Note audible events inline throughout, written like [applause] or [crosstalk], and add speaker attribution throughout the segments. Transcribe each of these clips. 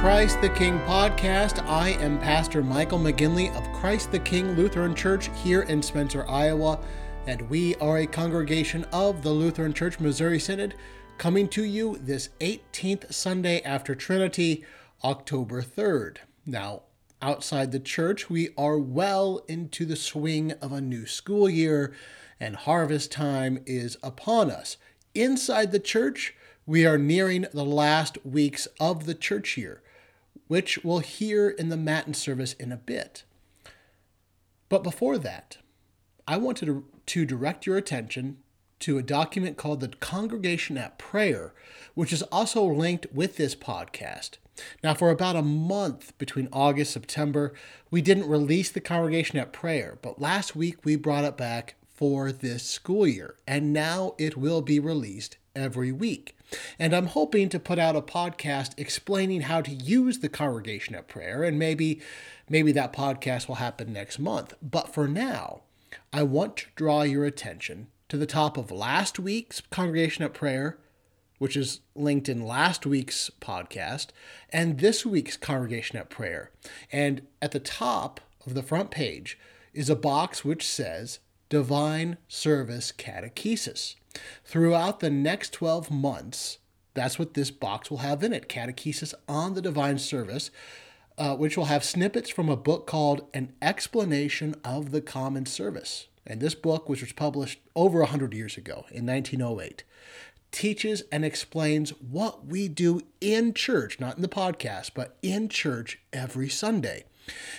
Speaker 1: Christ the King podcast. I am Pastor Michael McGinley of Christ the King Lutheran Church here in Spencer, Iowa, and we are a congregation of the Lutheran Church Missouri Synod coming to you this 18th Sunday after Trinity, October 3rd. Now, outside the church, we are well into the swing of a new school year, and harvest time is upon us. Inside the church, we are nearing the last weeks of the church year, which we'll hear in the Matins service in a bit. But before that, I wanted to, direct your attention to a document called the Congregation at Prayer, which is also linked with this podcast. Now, for about a month between August September, we didn't release the Congregation at Prayer, but last week we brought it back for this school year, and now it will be released every week. And I'm hoping to put out a podcast explaining how to use the congregation at prayer and maybe maybe that podcast will happen next month. But for now, I want to draw your attention to the top of last week's congregation at prayer, which is linked in last week's podcast, and this week's congregation at prayer. And at the top of the front page is a box which says Divine Service Catechesis. Throughout the next 12 months, that's what this box will have in it Catechesis on the Divine Service, uh, which will have snippets from a book called An Explanation of the Common Service. And this book, which was published over 100 years ago in 1908, teaches and explains what we do in church, not in the podcast, but in church every Sunday.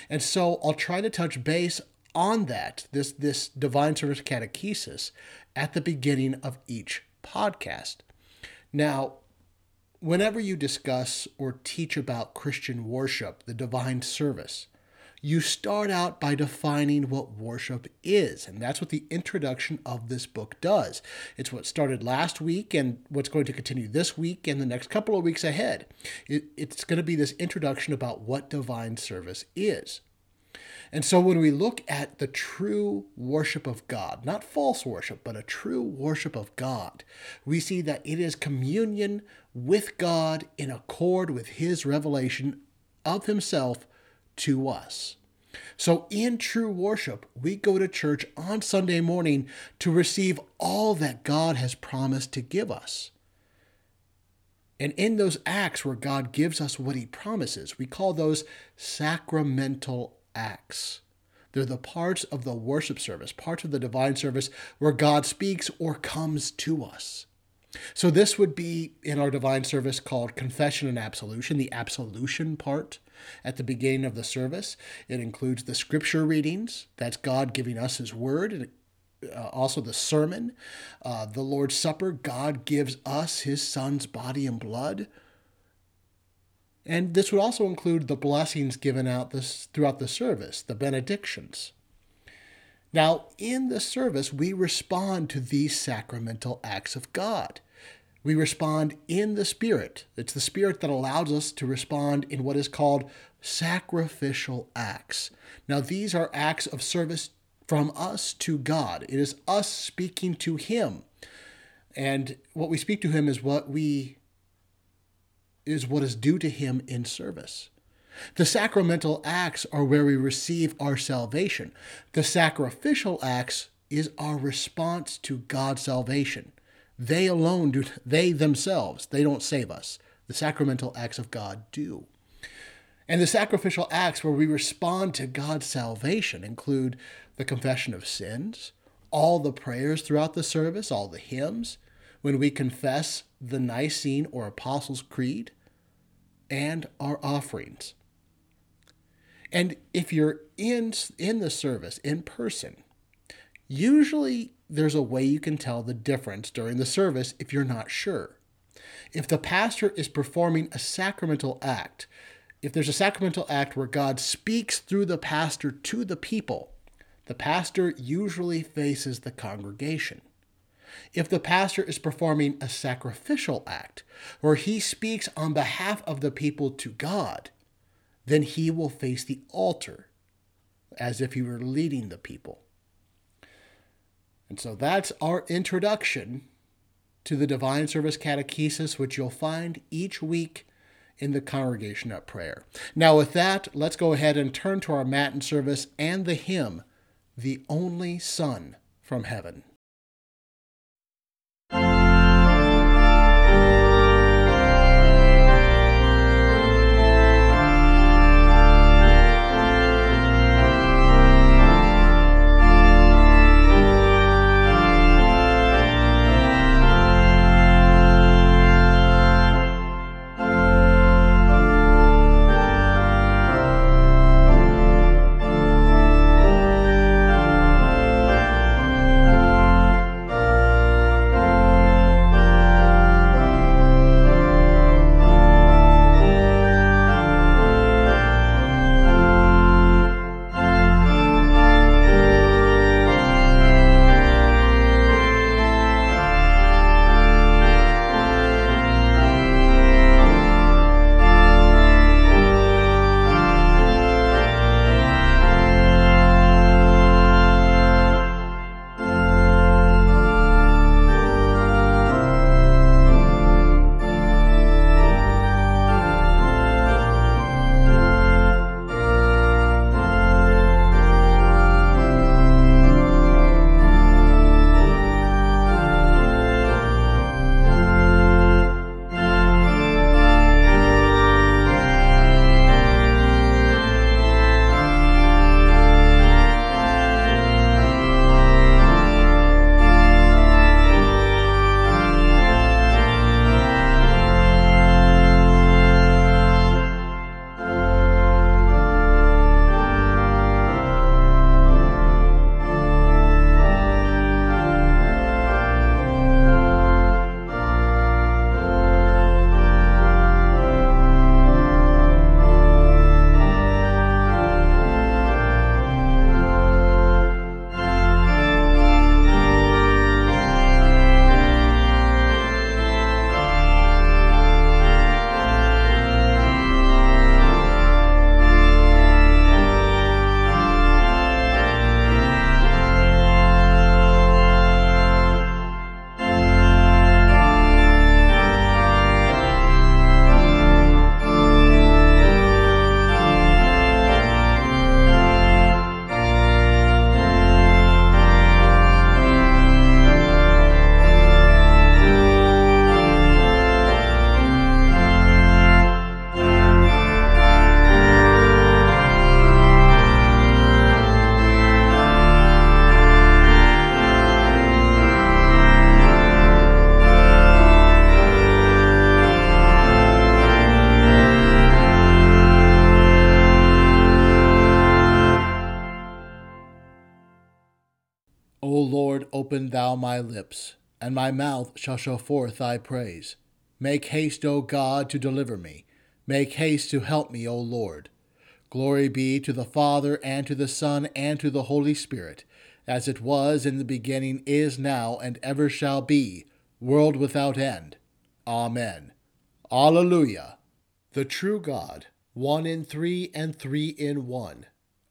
Speaker 1: And so I'll try to touch base on that, this, this divine service catechesis, at the beginning of each podcast. Now, whenever you discuss or teach about Christian worship, the divine service, you start out by defining what worship is. And that's what the introduction of this book does. It's what started last week and what's going to continue this week and the next couple of weeks ahead. It, it's going to be this introduction about what divine service is. And so when we look at the true worship of God, not false worship, but a true worship of God, we see that it is communion with God in accord with his revelation of himself to us. So, in true worship, we go to church on Sunday morning to receive all that God has promised to give us. And in those acts where God gives us what he promises, we call those sacramental acts. They're the parts of the worship service, parts of the divine service where God speaks or comes to us. So, this would be in our divine service called confession and absolution, the absolution part at the beginning of the service. It includes the scripture readings, that's God giving us His word, and uh, also the sermon, uh, the Lord's Supper, God gives us His Son's body and blood. And this would also include the blessings given out this, throughout the service, the benedictions. Now, in the service, we respond to these sacramental acts of God. We respond in the Spirit. It's the Spirit that allows us to respond in what is called sacrificial acts. Now, these are acts of service from us to God. It is us speaking to Him. And what we speak to Him is what we is what is due to him in service. The sacramental acts are where we receive our salvation. The sacrificial acts is our response to God's salvation. They alone do they themselves, they don't save us. The sacramental acts of God do. And the sacrificial acts where we respond to God's salvation include the confession of sins, all the prayers throughout the service, all the hymns, when we confess the Nicene or Apostles' Creed, and our offerings. And if you're in, in the service in person, usually there's a way you can tell the difference during the service if you're not sure. If the pastor is performing a sacramental act, if there's a sacramental act where God speaks through the pastor to the people, the pastor usually faces the congregation. If the pastor is performing a sacrificial act where he speaks on behalf of the people to God, then he will face the altar as if he were leading the people. And so that's our introduction to the Divine Service Catechesis, which you'll find each week in the congregation at prayer. Now, with that, let's go ahead and turn to our Matins service and the hymn, The Only Son from Heaven. Thou my lips, and my mouth shall show forth thy praise. Make haste, O God, to deliver me. Make haste to help me, O Lord. Glory be to the Father, and to the Son, and to the Holy Spirit, as it was in the beginning, is now, and ever shall be, world without end. Amen. Alleluia. The true God, one in three and three in one.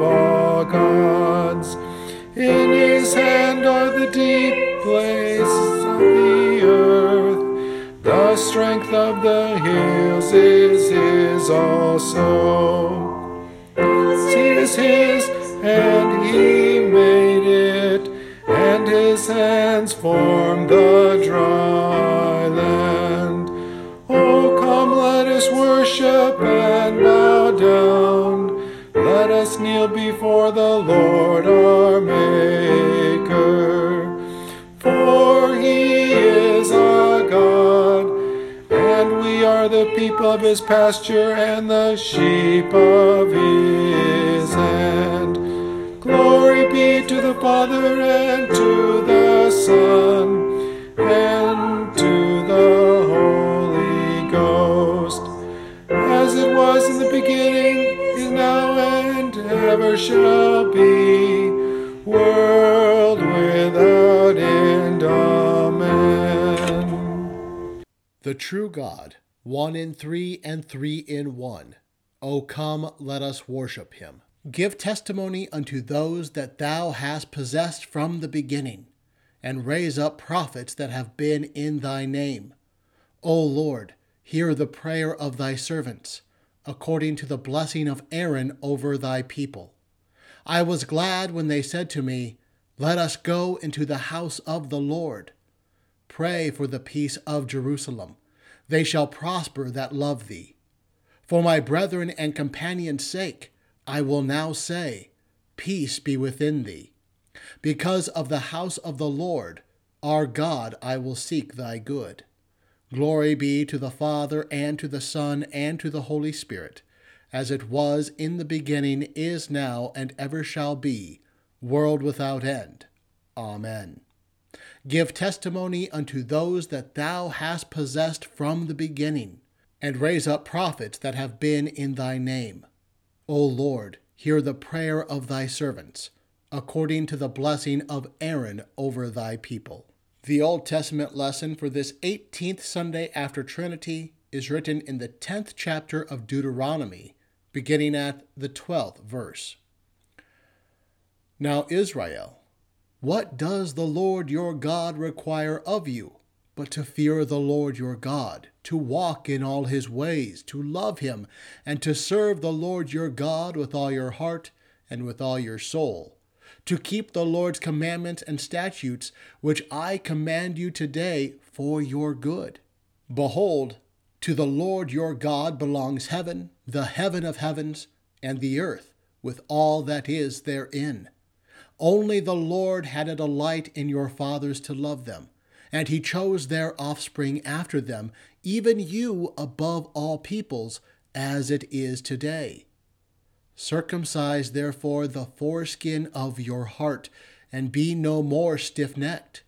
Speaker 2: all gods. In his hand are the deep places of the earth. The strength of the hills is his also. Sea is his, and he made it, and his hands formed the dry land. Oh, come, let us worship kneel before the Lord our Maker. For he is our God, and we are the people of his pasture and the sheep of his hand. Glory be to the Father and to the Son and to the Holy Ghost, as it was in the beginning shall be, world without end. Amen.
Speaker 1: The true God, one in three and three in one. O come, let us worship him. Give testimony unto those that thou hast possessed from the beginning, and raise up prophets that have been in thy name. O Lord, hear the prayer of thy servants, according to the blessing of Aaron over thy people. I was glad when they said to me, Let us go into the house of the Lord. Pray for the peace of Jerusalem. They shall prosper that love thee. For my brethren and companions' sake, I will now say, Peace be within thee. Because of the house of the Lord, our God, I will seek thy good. Glory be to the Father, and to the Son, and to the Holy Spirit, as it was in the beginning, is now, and ever shall be, world without end. Amen. Give testimony unto those that thou hast possessed from the beginning, and raise up prophets that have been in thy name. O Lord, hear the prayer of thy servants, according to the blessing of Aaron over thy people. The Old Testament lesson for this 18th Sunday after Trinity is written in the 10th chapter of Deuteronomy, beginning at the 12th verse. Now, Israel, what does the Lord your God require of you, but to fear the Lord your God, to walk in all his ways, to love him, and to serve the Lord your God with all your heart and with all your soul? To keep the Lord's commandments and statutes, which I command you today for your good. Behold, to the Lord your God belongs heaven, the heaven of heavens, and the earth, with all that is therein. Only the Lord had a delight in your fathers to love them, and he chose their offspring after them, even you above all peoples, as it is today. Circumcise therefore the foreskin of your heart, and be no more stiff necked.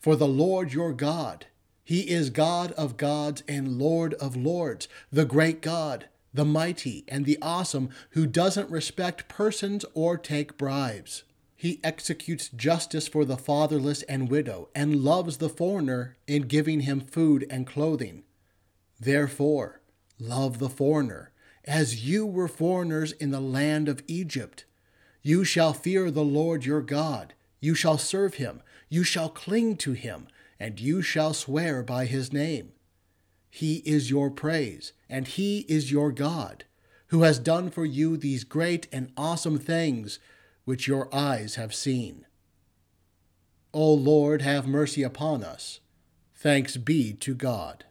Speaker 1: For the Lord your God, He is God of gods and Lord of lords, the great God, the mighty and the awesome, who doesn't respect persons or take bribes. He executes justice for the fatherless and widow, and loves the foreigner in giving him food and clothing. Therefore, love the foreigner as you were foreigners in the land of Egypt. You shall fear the Lord your God. You shall serve him. You shall cling to him, and you shall swear by his name. He is your praise, and he is your God, who has done for you these great and awesome things which your eyes have seen. O Lord, have mercy upon us. Thanks be to God.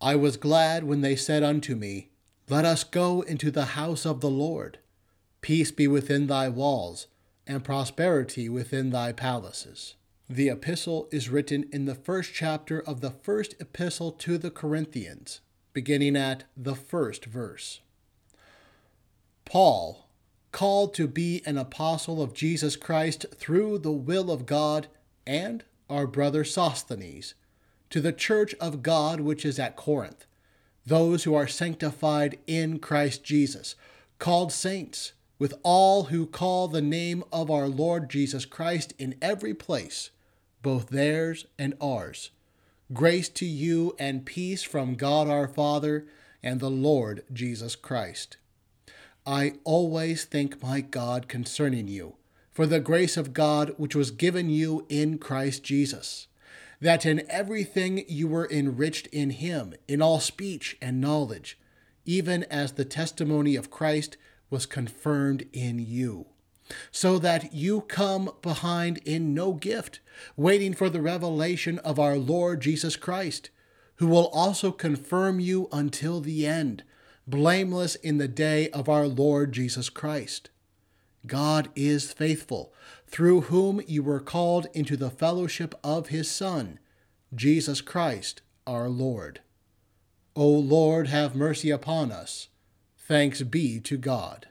Speaker 1: I was glad when they said unto me, let us go into the house of the Lord. Peace be within thy walls, and prosperity within thy palaces. The epistle is written in the first chapter of the first epistle to the Corinthians, beginning at the first verse. Paul, called to be an apostle of Jesus Christ through the will of God, and our brother Sosthenes, to the church of God which is at Corinth those who are sanctified in Christ Jesus, called saints, with all who call the name of our Lord Jesus Christ in every place, both theirs and ours. Grace to you and peace from God our Father and the Lord Jesus Christ. I always thank my God concerning you, for the grace of God which was given you in Christ Jesus that in everything you were enriched in him, in all speech and knowledge, even as the testimony of Christ was confirmed in you. So that you come behind in no gift, waiting for the revelation of our Lord Jesus Christ, who will also confirm you until the end, blameless in the day of our Lord Jesus Christ. God is faithful, through whom you were called into the fellowship of his Son, Jesus Christ our Lord. O Lord, have mercy upon us. Thanks be to God.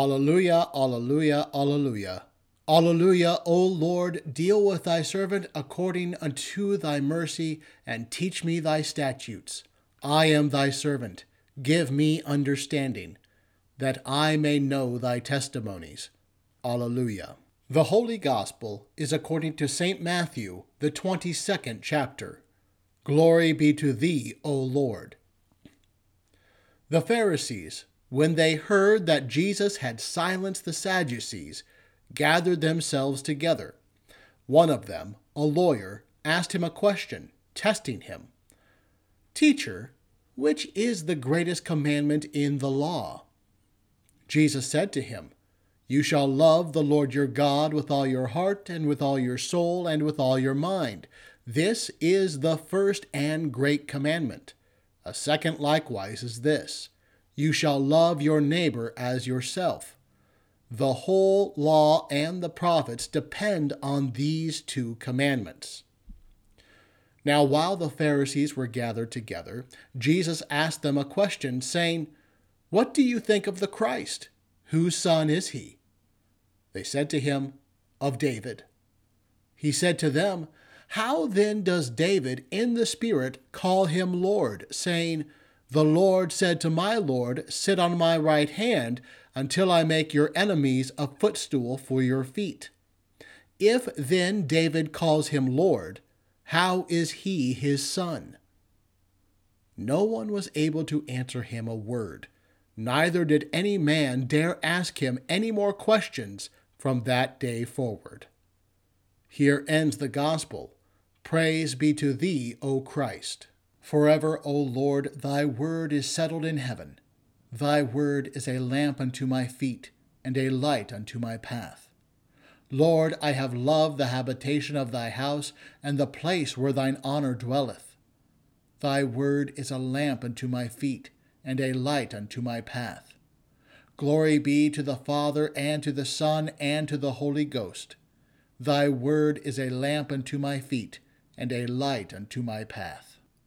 Speaker 1: Alleluia, Alleluia, Alleluia. Alleluia, O Lord, deal with thy servant according unto thy mercy, and teach me thy statutes. I am thy servant. Give me understanding, that I may know thy testimonies. Alleluia. The Holy Gospel is according to St. Matthew, the 22nd chapter. Glory be to thee, O Lord. The Pharisees, when they heard that Jesus had silenced the Sadducees, gathered themselves together. One of them, a lawyer, asked him a question, testing him Teacher, which is the greatest commandment in the law? Jesus said to him, You shall love the Lord your God with all your heart, and with all your soul, and with all your mind. This is the first and great commandment. A second likewise is this You shall love your neighbor as yourself. The whole law and the prophets depend on these two commandments. Now, while the Pharisees were gathered together, Jesus asked them a question, saying, What do you think of the Christ? Whose son is he? They said to him, Of David. He said to them, How then does David in the Spirit call him Lord, saying, The Lord said to my Lord, Sit on my right hand until I make your enemies a footstool for your feet. If then David calls him Lord, how is he his son? No one was able to answer him a word, neither did any man dare ask him any more questions from that day forward. Here ends the Gospel. Praise be to thee, O Christ. Forever, O Lord, thy word is settled in heaven. Thy word is a lamp unto my feet, and a light unto my path. Lord, I have loved the habitation of thy house, and the place where thine honor dwelleth. Thy word is a lamp unto my feet, and a light unto my path. Glory be to the Father, and to the Son, and to the Holy Ghost. Thy word is a lamp unto my feet, and a light unto my path.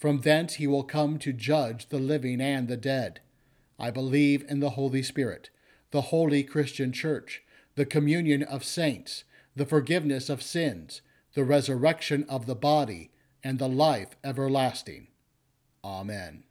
Speaker 1: From thence he will come to judge the living and the dead. I believe in the Holy Spirit, the holy Christian Church, the communion of saints, the forgiveness of sins, the resurrection of the body, and the life everlasting. Amen.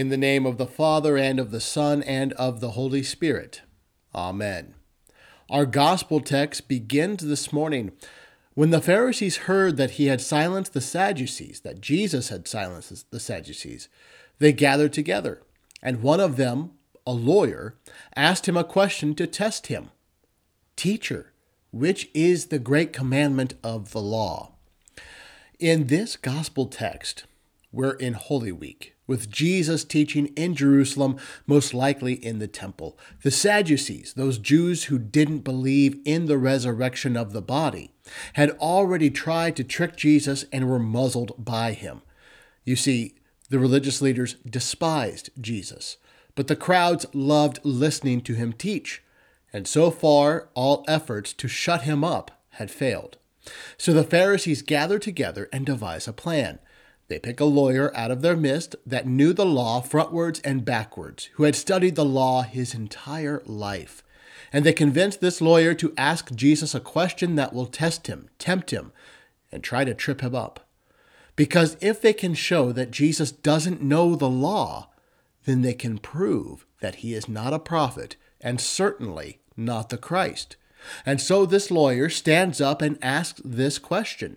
Speaker 1: In the name of the Father, and of the Son, and of the Holy Spirit. Amen. Our gospel text begins this morning. When the Pharisees heard that he had silenced the Sadducees, that Jesus had silenced the Sadducees, they gathered together, and one of them, a lawyer, asked him a question to test him Teacher, which is the great commandment of the law? In this gospel text, we're in Holy Week, with Jesus teaching in Jerusalem, most likely in the temple. The Sadducees, those Jews who didn't believe in the resurrection of the body, had already tried to trick Jesus and were muzzled by him. You see, the religious leaders despised Jesus, but the crowds loved listening to him teach, and so far all efforts to shut him up had failed. So the Pharisees gather together and devise a plan. They pick a lawyer out of their midst that knew the law frontwards and backwards, who had studied the law his entire life. And they convince this lawyer to ask Jesus a question that will test him, tempt him, and try to trip him up. Because if they can show that Jesus doesn't know the law, then they can prove that he is not a prophet and certainly not the Christ. And so this lawyer stands up and asks this question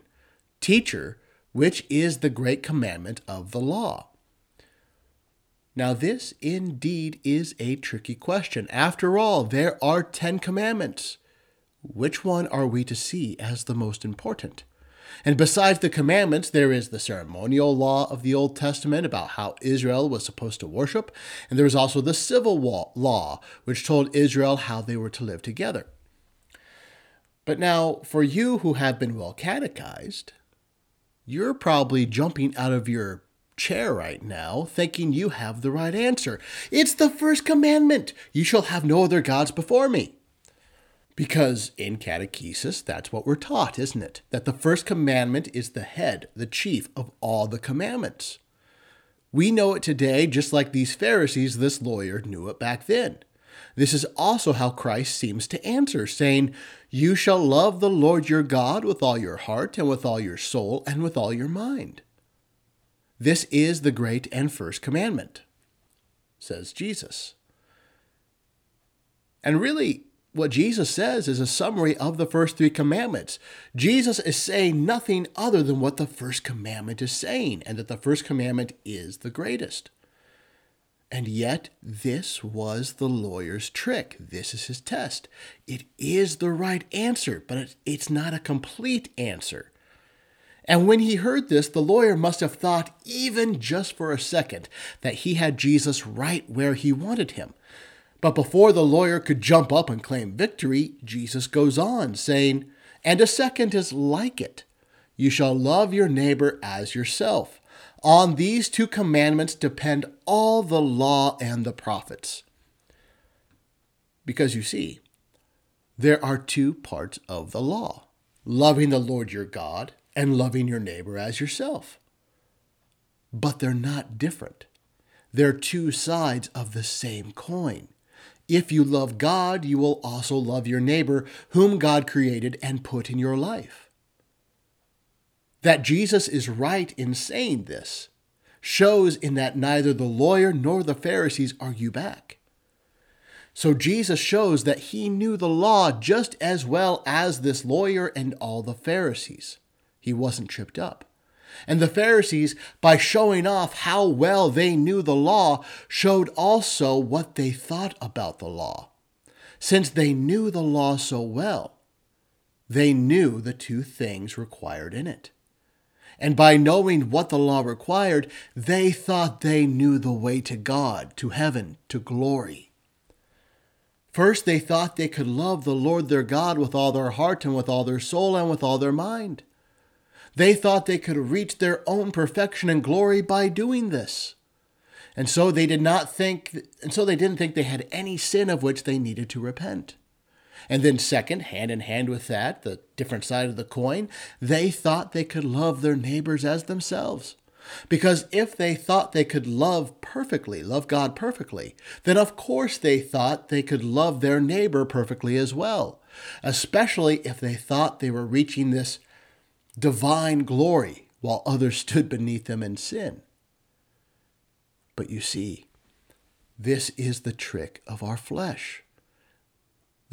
Speaker 1: Teacher, which is the great commandment of the law? Now, this indeed is a tricky question. After all, there are Ten Commandments. Which one are we to see as the most important? And besides the commandments, there is the ceremonial law of the Old Testament about how Israel was supposed to worship, and there is also the civil law, which told Israel how they were to live together. But now, for you who have been well catechized, you're probably jumping out of your chair right now thinking you have the right answer. It's the first commandment you shall have no other gods before me. Because in catechesis, that's what we're taught, isn't it? That the first commandment is the head, the chief of all the commandments. We know it today just like these Pharisees, this lawyer knew it back then. This is also how Christ seems to answer, saying, You shall love the Lord your God with all your heart, and with all your soul, and with all your mind. This is the great and first commandment, says Jesus. And really, what Jesus says is a summary of the first three commandments. Jesus is saying nothing other than what the first commandment is saying, and that the first commandment is the greatest. And yet, this was the lawyer's trick. This is his test. It is the right answer, but it's not a complete answer. And when he heard this, the lawyer must have thought, even just for a second, that he had Jesus right where he wanted him. But before the lawyer could jump up and claim victory, Jesus goes on, saying, And a second is like it You shall love your neighbor as yourself. On these two commandments depend all the law and the prophets. Because you see, there are two parts of the law loving the Lord your God and loving your neighbor as yourself. But they're not different. They're two sides of the same coin. If you love God, you will also love your neighbor, whom God created and put in your life. That Jesus is right in saying this shows in that neither the lawyer nor the Pharisees argue back. So Jesus shows that he knew the law just as well as this lawyer and all the Pharisees. He wasn't tripped up. And the Pharisees, by showing off how well they knew the law, showed also what they thought about the law. Since they knew the law so well, they knew the two things required in it and by knowing what the law required, they thought they knew the way to God, to heaven, to glory. First, they thought they could love the Lord their God with all their heart and with all their soul and with all their mind. They thought they could reach their own perfection and glory by doing this. And so they did not think and so they didn't think they had any sin of which they needed to repent. And then, second, hand in hand with that, the different side of the coin, they thought they could love their neighbors as themselves. Because if they thought they could love perfectly, love God perfectly, then of course they thought they could love their neighbor perfectly as well, especially if they thought they were reaching this divine glory while others stood beneath them in sin. But you see, this is the trick of our flesh.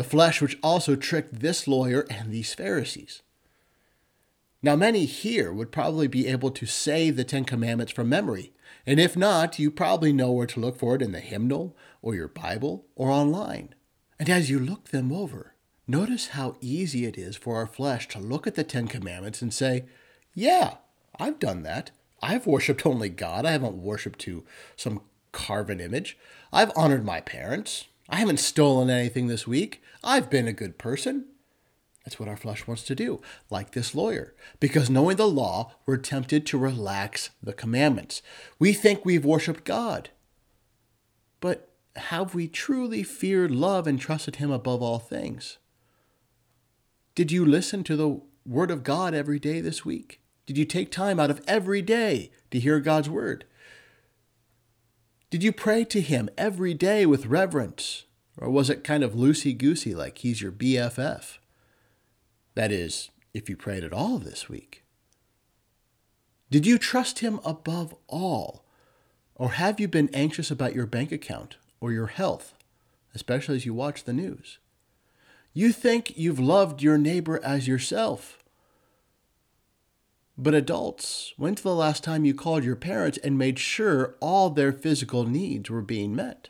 Speaker 1: The flesh which also tricked this lawyer and these Pharisees. Now, many here would probably be able to say the Ten Commandments from memory, and if not, you probably know where to look for it in the hymnal, or your Bible, or online. And as you look them over, notice how easy it is for our flesh to look at the Ten Commandments and say, Yeah, I've done that. I've worshiped only God. I haven't worshiped to some carven image. I've honored my parents. I haven't stolen anything this week. I've been a good person. That's what our flesh wants to do, like this lawyer. Because knowing the law, we're tempted to relax the commandments. We think we've worshiped God. But have we truly feared love and trusted Him above all things? Did you listen to the Word of God every day this week? Did you take time out of every day to hear God's Word? Did you pray to Him every day with reverence? Or was it kind of loosey goosey like He's your BFF? That is, if you prayed at all this week. Did you trust Him above all? Or have you been anxious about your bank account or your health, especially as you watch the news? You think you've loved your neighbor as yourself. But adults, when's the last time you called your parents and made sure all their physical needs were being met?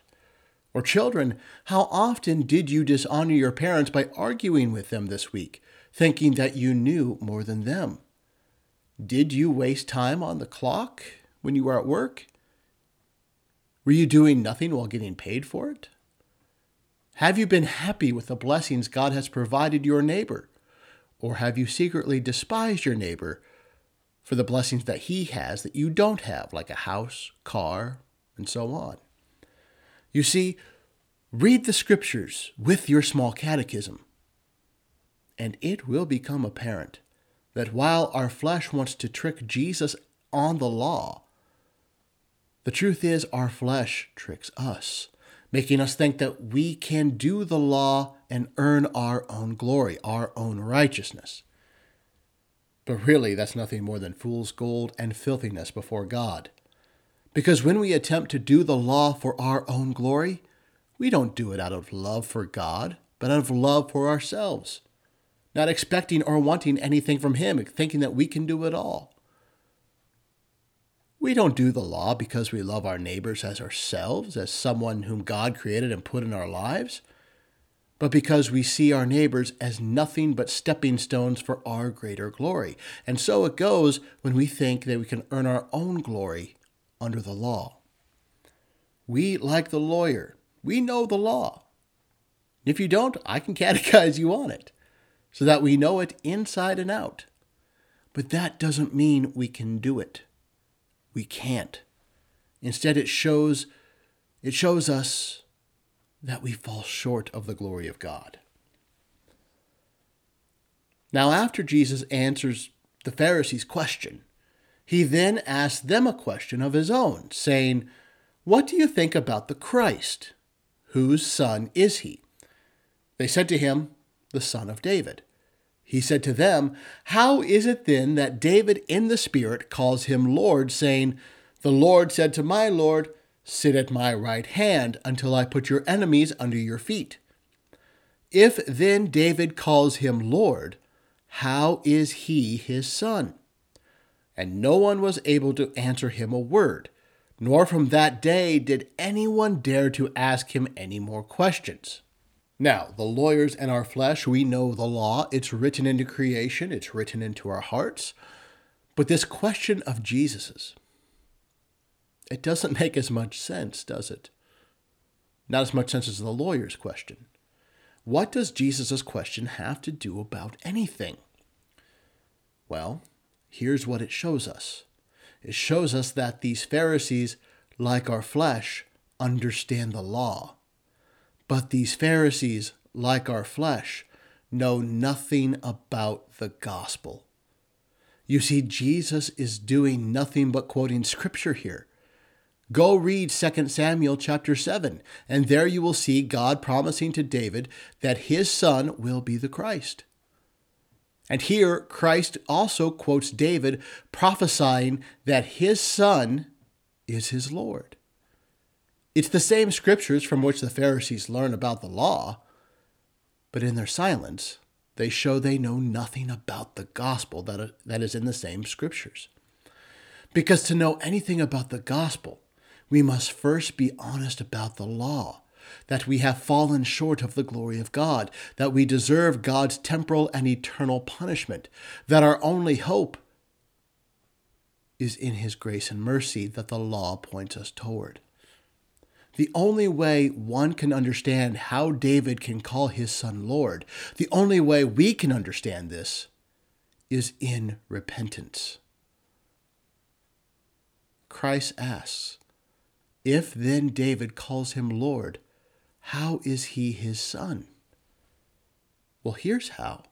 Speaker 1: Or children, how often did you dishonor your parents by arguing with them this week, thinking that you knew more than them? Did you waste time on the clock when you were at work? Were you doing nothing while getting paid for it? Have you been happy with the blessings God has provided your neighbor? Or have you secretly despised your neighbor for the blessings that he has that you don't have, like a house, car, and so on? You see, read the scriptures with your small catechism, and it will become apparent that while our flesh wants to trick Jesus on the law, the truth is our flesh tricks us, making us think that we can do the law and earn our own glory, our own righteousness. But really, that's nothing more than fool's gold and filthiness before God. Because when we attempt to do the law for our own glory, we don't do it out of love for God, but out of love for ourselves, not expecting or wanting anything from Him, thinking that we can do it all. We don't do the law because we love our neighbors as ourselves, as someone whom God created and put in our lives, but because we see our neighbors as nothing but stepping stones for our greater glory. And so it goes when we think that we can earn our own glory under the law. We, like the lawyer, we know the law. If you don't, I can [laughs] catechize you on it so that we know it inside and out. But that doesn't mean we can do it we can't. Instead, it shows, it shows us that we fall short of the glory of God. Now, after Jesus answers the Pharisees' question, he then asks them a question of his own, saying, What do you think about the Christ? Whose son is he? They said to him, The son of David. He said to them, How is it then that David in the Spirit calls him Lord, saying, The Lord said to my Lord, Sit at my right hand until I put your enemies under your feet? If then David calls him Lord, how is he his son? And no one was able to answer him a word, nor from that day did anyone dare to ask him any more questions. Now, the lawyers and our flesh, we know the law. It's written into creation, it's written into our hearts. But this question of Jesus's, it doesn't [laughs] make as much sense, does it? Not as much sense as the lawyer's question. What does Jesus' question have to do about anything? Well, here's what it shows us it shows us that these Pharisees, like our flesh, understand the law. But these Pharisees, like our flesh, know nothing about the gospel. You see, Jesus is doing nothing but quoting scripture here. Go read 2 Samuel chapter 7, and there you will see God promising to David that his son will be the Christ. And here, Christ also quotes David prophesying that his son is his Lord. It's the same scriptures from which the Pharisees learn about the law, but in their silence, they show they know nothing about the gospel that, that is in the same scriptures. Because to know anything about the gospel, we must first be honest about the law, that we have fallen short of the glory of God, that we deserve God's temporal and eternal punishment, that our only hope is in His grace and mercy that the law points us toward. The only way one can understand how David can call his son Lord, the only way we can understand this, is in repentance. Christ asks, If then David calls him Lord, how is he his son? Well, here's how.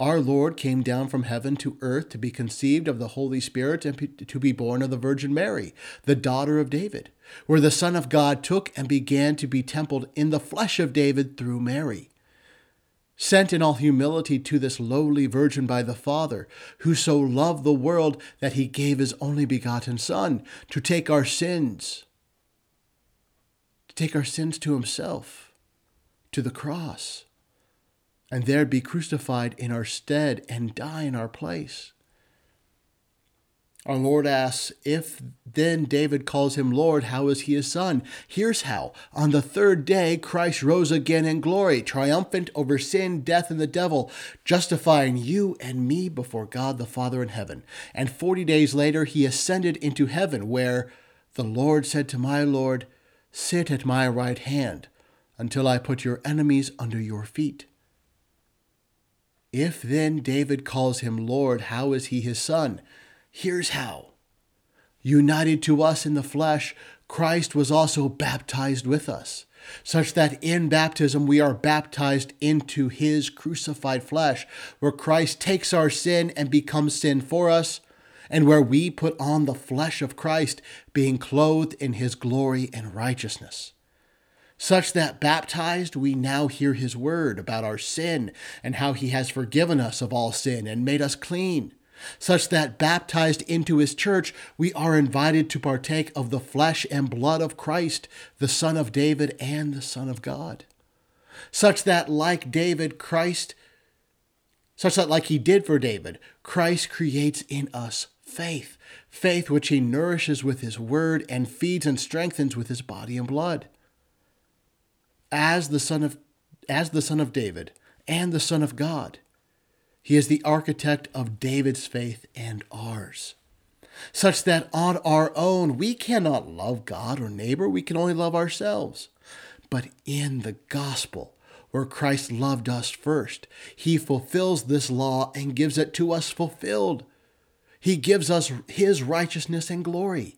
Speaker 1: Our Lord came down from heaven to earth to be conceived of the Holy Spirit and to be born of the Virgin Mary, the daughter of David, where the Son of God took and began to be templed in the flesh of David through Mary. Sent in all humility to this lowly virgin by the Father, who so loved the world that he gave his only begotten Son to take our sins, to take our sins to himself, to the cross and there be crucified in our stead and die in our place. Our Lord asks, If then David calls him Lord, how is he his son? Here's how. On the third day, Christ rose again in glory, triumphant over sin, death, and the devil, justifying you and me before God the Father in heaven. And forty days later, he ascended into heaven, where the Lord said to my Lord, Sit at my right hand until I put your enemies under your feet. If then David calls him Lord, how is he his son? Here's how. United to us in the flesh, Christ was also baptized with us, such that in baptism we are baptized into his crucified flesh, where Christ takes our sin and becomes sin for us, and where we put on the flesh of Christ, being clothed in his glory and righteousness such that baptized we now hear his word about our sin and how he has forgiven us of all sin and made us clean. Such that baptized into his church, we are invited to partake of the flesh and blood of Christ, the Son of David and the Son of God. Such that, like David, Christ, such that, like he did for David, Christ creates in us faith, faith which he nourishes with his word and feeds and strengthens with his body and blood as the son of as the son of David and the son of God. He is the architect of David's faith and ours. Such that on our own we cannot love God or neighbor, we can only love ourselves. But in the gospel, where Christ loved us first, he fulfills this law and gives it to us fulfilled. He gives us his righteousness and glory,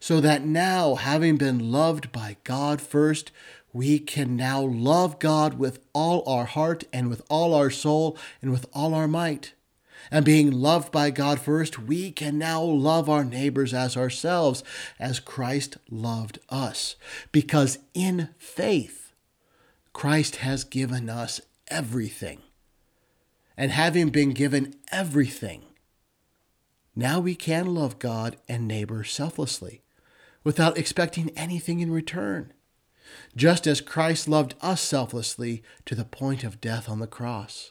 Speaker 1: so that now, having been loved by God first, we can now love God with all our heart and with all our soul and with all our might. And being loved by God first, we can now love our neighbors as ourselves, as Christ loved us. Because in faith, Christ has given us everything. And having been given everything, now we can love God and neighbor selflessly without expecting anything in return just as Christ loved us selflessly to the point of death on the cross.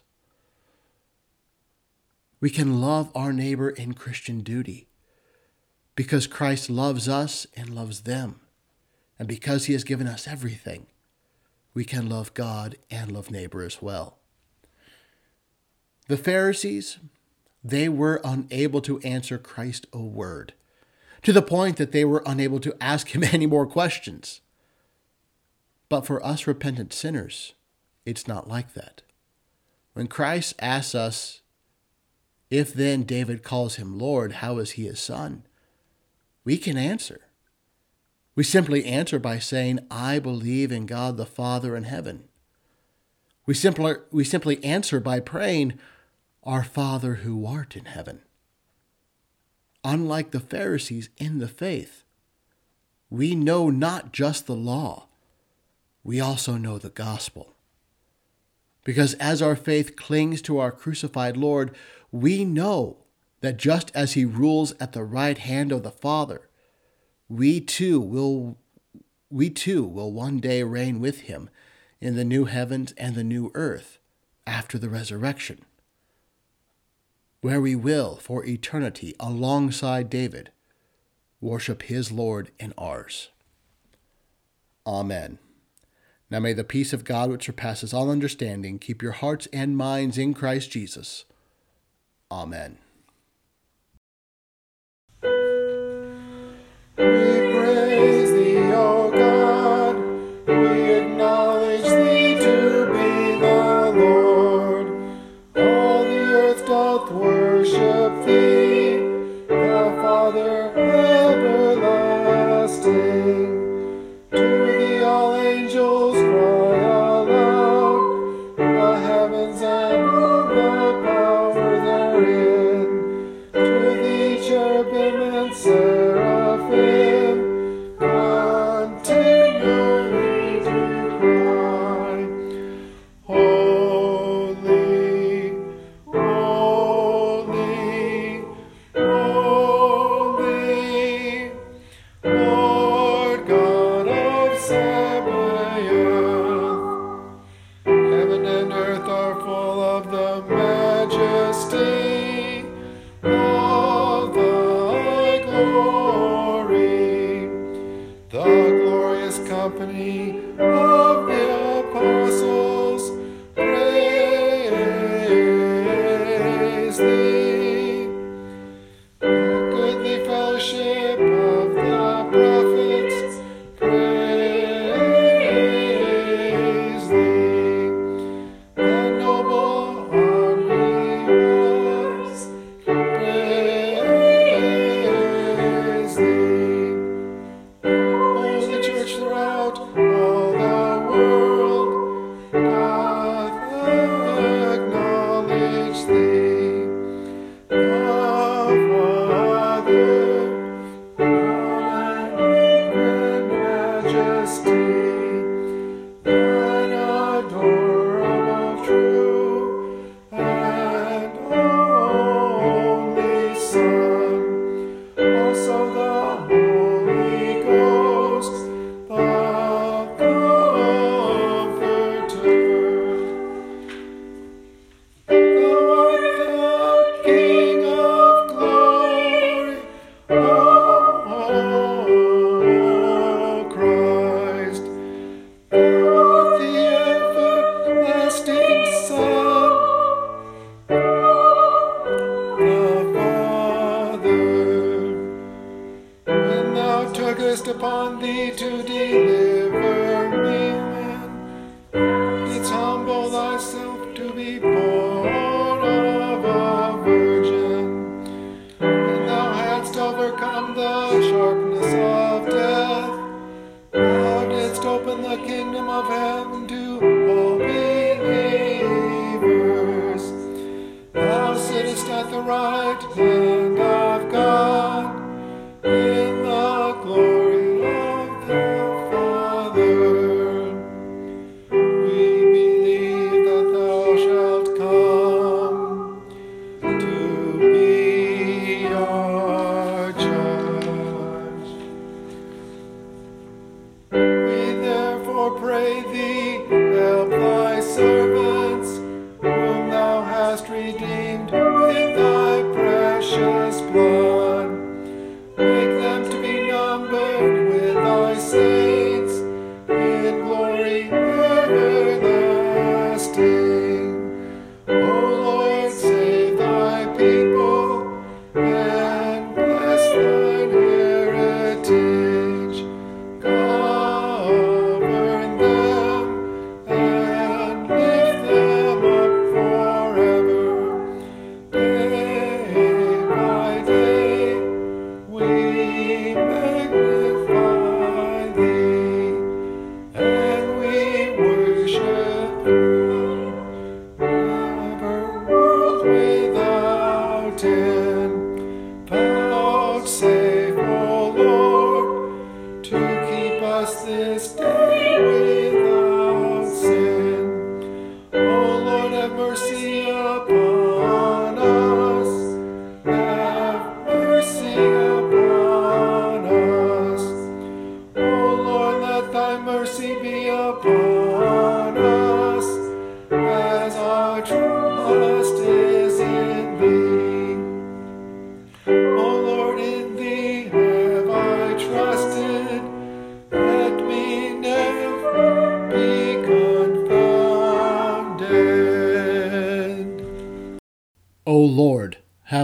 Speaker 1: We can love our neighbor in Christian duty because Christ loves us and loves them. And because he has given us everything, we can love God and love neighbor as well. The Pharisees, they were unable to answer Christ a word, to the point that they were unable to ask him [laughs] any more questions. But for us repentant sinners, it's not like that. When Christ asks us, if then David calls him Lord, how is he his son? We can answer. We simply answer by saying, I believe in God the Father in heaven. We simply, we simply answer by praying, Our Father who art in heaven. Unlike the Pharisees in the faith, we know not just the law, we also know the gospel. Because as our faith clings to our crucified Lord, we know that just as he rules at the right hand of the Father, we too will we too will one day reign with him in the new heavens and the new earth after the resurrection, where we will, for eternity, alongside David, worship his Lord and ours. Amen. Now may the peace of God, which surpasses all understanding, keep your hearts and minds in Christ Jesus. Amen. at the right hand.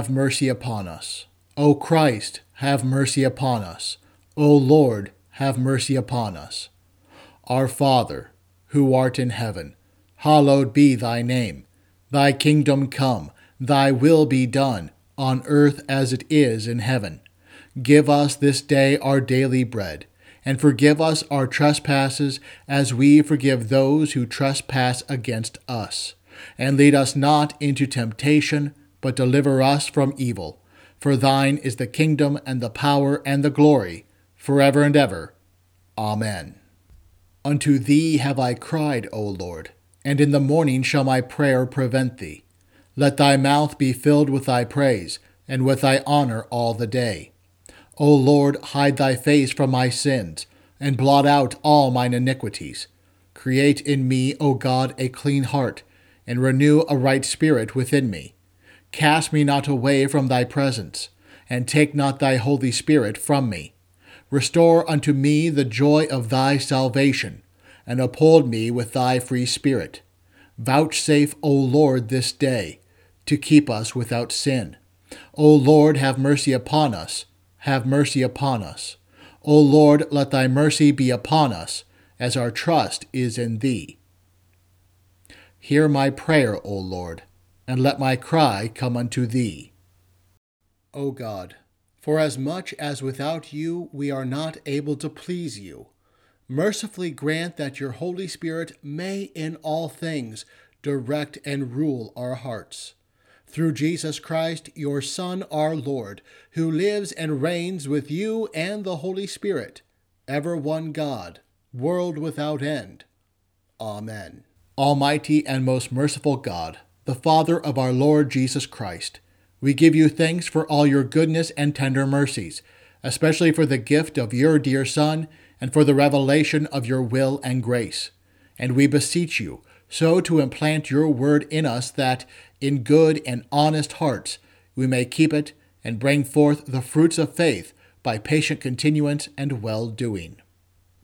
Speaker 1: Have mercy upon us. O Christ, have mercy upon us. O Lord, have mercy upon us. Our Father, who art in heaven, hallowed be thy name. Thy kingdom come, thy will be done, on earth as it is in heaven. Give us this day our daily bread, and forgive us our trespasses as we forgive those who trespass against us. And lead us not into temptation, but deliver us from evil. For thine is the kingdom and the power and the glory, forever and ever. Amen. Unto thee have I cried, O Lord, and in the morning shall my prayer prevent thee. Let thy mouth be filled with thy praise, and with thy honor all the day. O Lord, hide thy face from my sins, and blot out all mine iniquities. Create in me, O God, a clean heart, and renew a right spirit within me. Cast me not away from thy presence, and take not thy Holy Spirit from me. Restore unto me the joy of thy salvation, and uphold me with thy free spirit. Vouchsafe, O Lord, this day, to keep us without sin. O Lord, have mercy upon us, have mercy upon us. O Lord, let thy mercy be upon us, as our trust is in thee. Hear my prayer, O Lord and let my cry come unto thee. O God, for as much as without you we are not able to please you, mercifully grant that your Holy Spirit may in all things direct and rule our hearts. Through Jesus Christ, your Son, our Lord, who lives and reigns with you and the Holy Spirit, ever one God, world without end. Amen. Almighty and most merciful God, the Father of our Lord Jesus Christ. We give you thanks for all your goodness and tender mercies, especially for the gift of your dear Son and for the revelation of your will and grace. And we beseech you so to implant your word in us that, in good and honest hearts, we may keep it and bring forth the fruits of faith by patient continuance and well doing.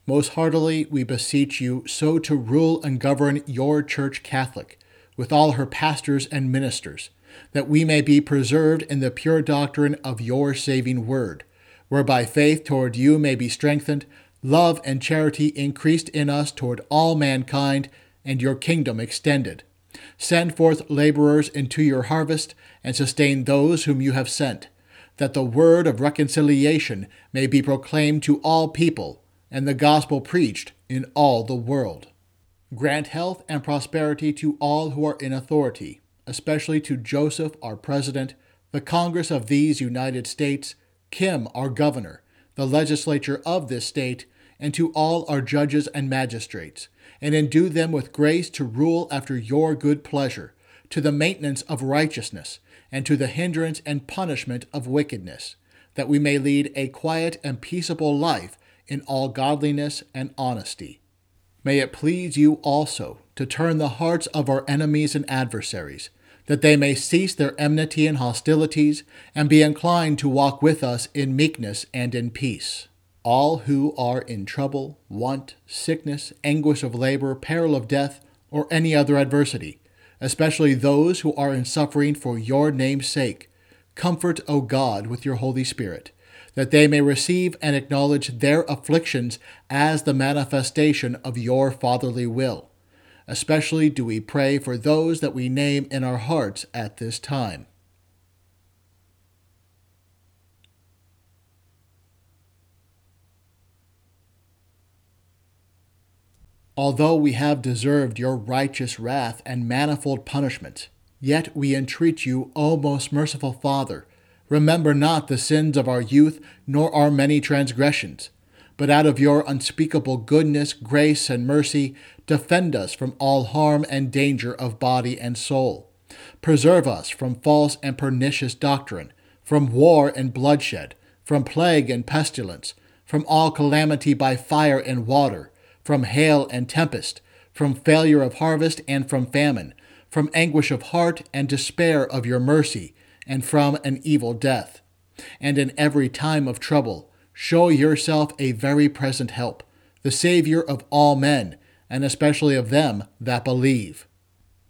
Speaker 1: Most heartily we beseech you so to rule and govern your Church Catholic with all her pastors and ministers, that we may be preserved in the pure doctrine of your saving word, whereby faith toward you may be strengthened, love and charity increased in us toward all mankind, and your kingdom extended. Send forth laborers into your harvest, and sustain those whom you have sent, that the word of reconciliation may be proclaimed to all people, and the gospel preached in all the world. Grant health and prosperity to all who are in authority, especially to Joseph, our President, the Congress of these United States, Kim, our Governor, the legislature of this state, and to all our judges and magistrates, and endue them with grace to rule after your good pleasure, to the maintenance of righteousness, and to the hindrance and punishment of wickedness, that we may lead a quiet and peaceable life in all godliness and honesty May it please you also to turn the hearts of our enemies and adversaries, that they may cease their enmity and hostilities, and be inclined to walk with us in meekness and in peace. All who are in trouble, want, sickness, anguish of labor, peril of death, or any other adversity, especially those who are in suffering for your name's sake, comfort, O God, with your Holy Spirit that they may receive and acknowledge their afflictions as the manifestation of your fatherly will. Especially do we pray for those that we name in our hearts at this time. Although we have deserved your righteous wrath and manifold punishment, yet we entreat you, O most merciful Father, Remember not the sins of our youth, nor our many transgressions. But out of your unspeakable goodness, grace, and mercy, defend us from all harm and danger of body and soul. Preserve us from false and pernicious doctrine, from war and bloodshed, from plague and pestilence, from all calamity by fire and water, from hail and tempest, from failure of harvest and from famine, from anguish of heart and despair of your mercy and from an evil death. And in every time of trouble, show yourself a very present help, the Savior of all men, and especially of them that believe.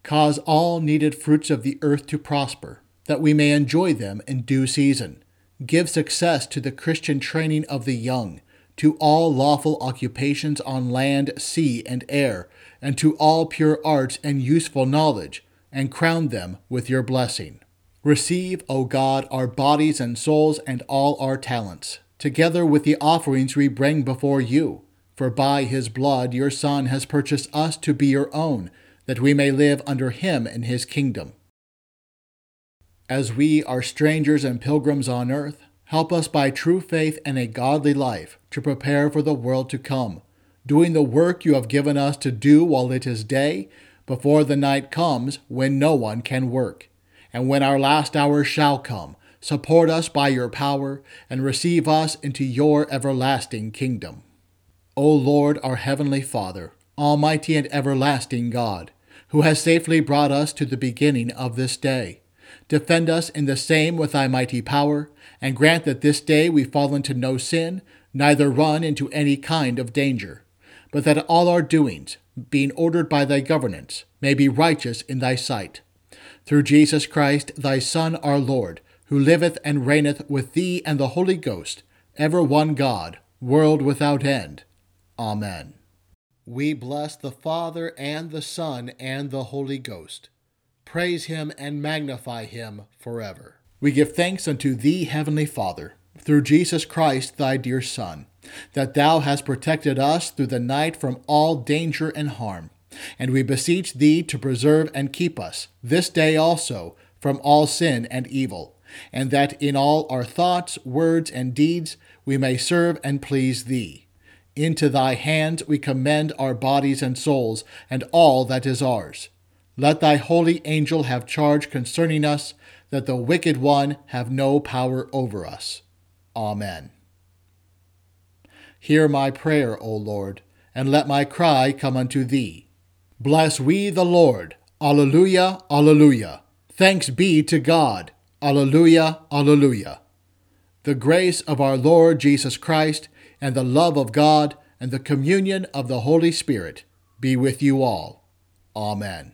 Speaker 1: Cause all needed fruits of the earth to prosper, that we may enjoy them in due season. Give success to the Christian training of the young, to all lawful occupations on land, sea, and air, and to all pure arts and useful knowledge, and crown them with your blessing. Receive, O God, our bodies and souls and all our talents, together with the offerings we bring before you. For by his blood your Son has purchased us to be your own, that we may live under him in his kingdom. As we are strangers and pilgrims on earth, help us by true faith and a godly life to prepare for the world to come, doing the work you have given us to do while it is day, before the night comes when no one can work. And when our last hour shall come, support us by your power, and receive us into your everlasting kingdom. O Lord, our heavenly Father, almighty and everlasting God, who has safely brought us to the beginning of this day, defend us in the same with thy mighty power, and grant that this day we fall into no sin, neither run into any kind of danger, but that all our doings, being ordered by thy governance, may be righteous in thy sight. Through Jesus Christ, thy Son, our Lord, who liveth and reigneth with thee and the Holy Ghost, ever one God, world without end. Amen. We bless the Father and the Son and the Holy Ghost. Praise him and magnify him forever. We give thanks unto thee, Heavenly Father, through Jesus Christ, thy dear Son, that thou hast protected us through the night from all danger and harm. And we beseech thee to preserve and keep us, this day also, from all sin and evil, and that in all our thoughts, words, and deeds we may serve and please thee into thy hands we commend our bodies and souls, and all that is ours. Let thy holy angel have charge concerning us, that the wicked one have no power over us. Amen. Hear my prayer, O Lord, and let my cry come unto thee. Bless we the Lord. Alleluia, alleluia. Thanks be to God. Alleluia, alleluia. The grace of our Lord Jesus Christ and the love of God and the communion of the Holy Spirit be with you all. Amen.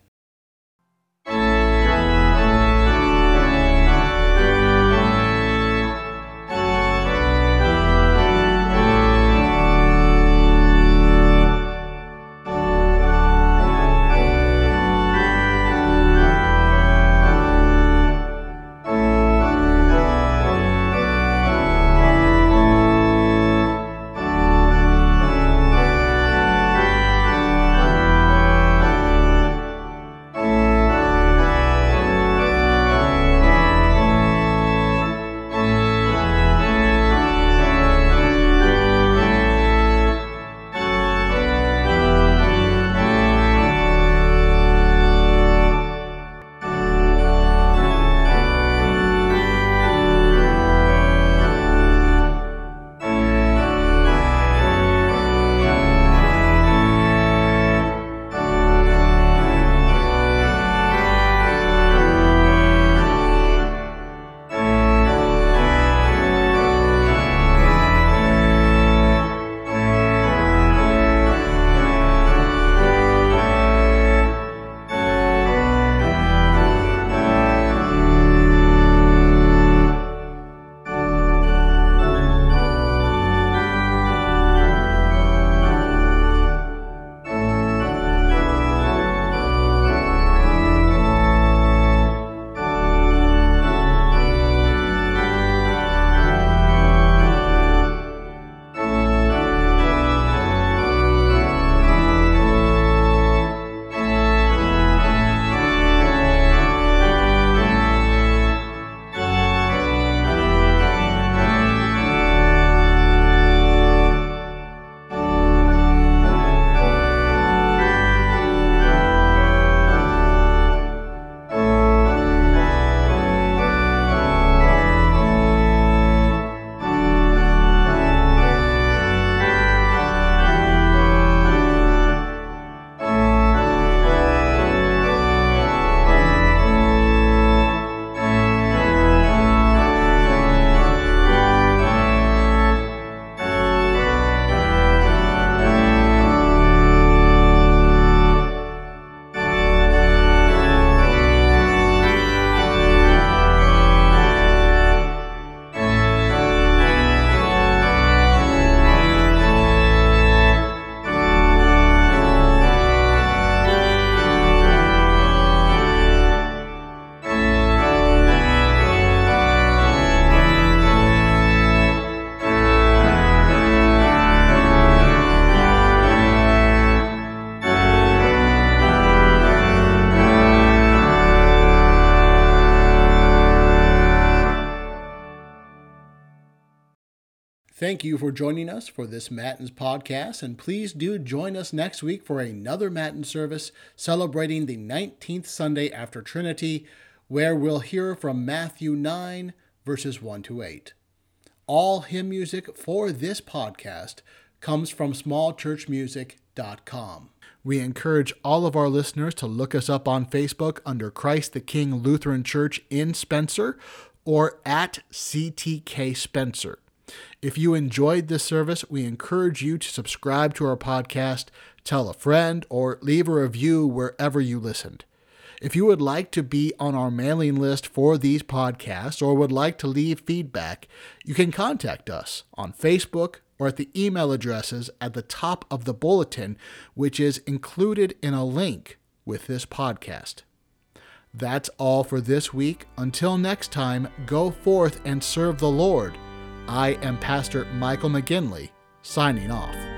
Speaker 1: Thank you for joining us for this Matins podcast, and please do join us next week for another Matin service celebrating the 19th Sunday after Trinity, where we'll hear from Matthew 9, verses 1 to 8. All hymn music for this podcast comes from smallchurchmusic.com. We encourage all of our listeners to look us up on Facebook under Christ the King Lutheran Church in Spencer or at CTK Spencer. If you enjoyed this service, we encourage you to subscribe to our podcast, tell a friend, or leave a review wherever you listened. If you would like to be on our mailing list for these podcasts or would like to leave feedback, you can contact us on Facebook, or at the email addresses at the top of the bulletin, which is included in a link with this podcast. That's all for this week. Until next time, go forth and serve the Lord. I am Pastor Michael McGinley, signing off.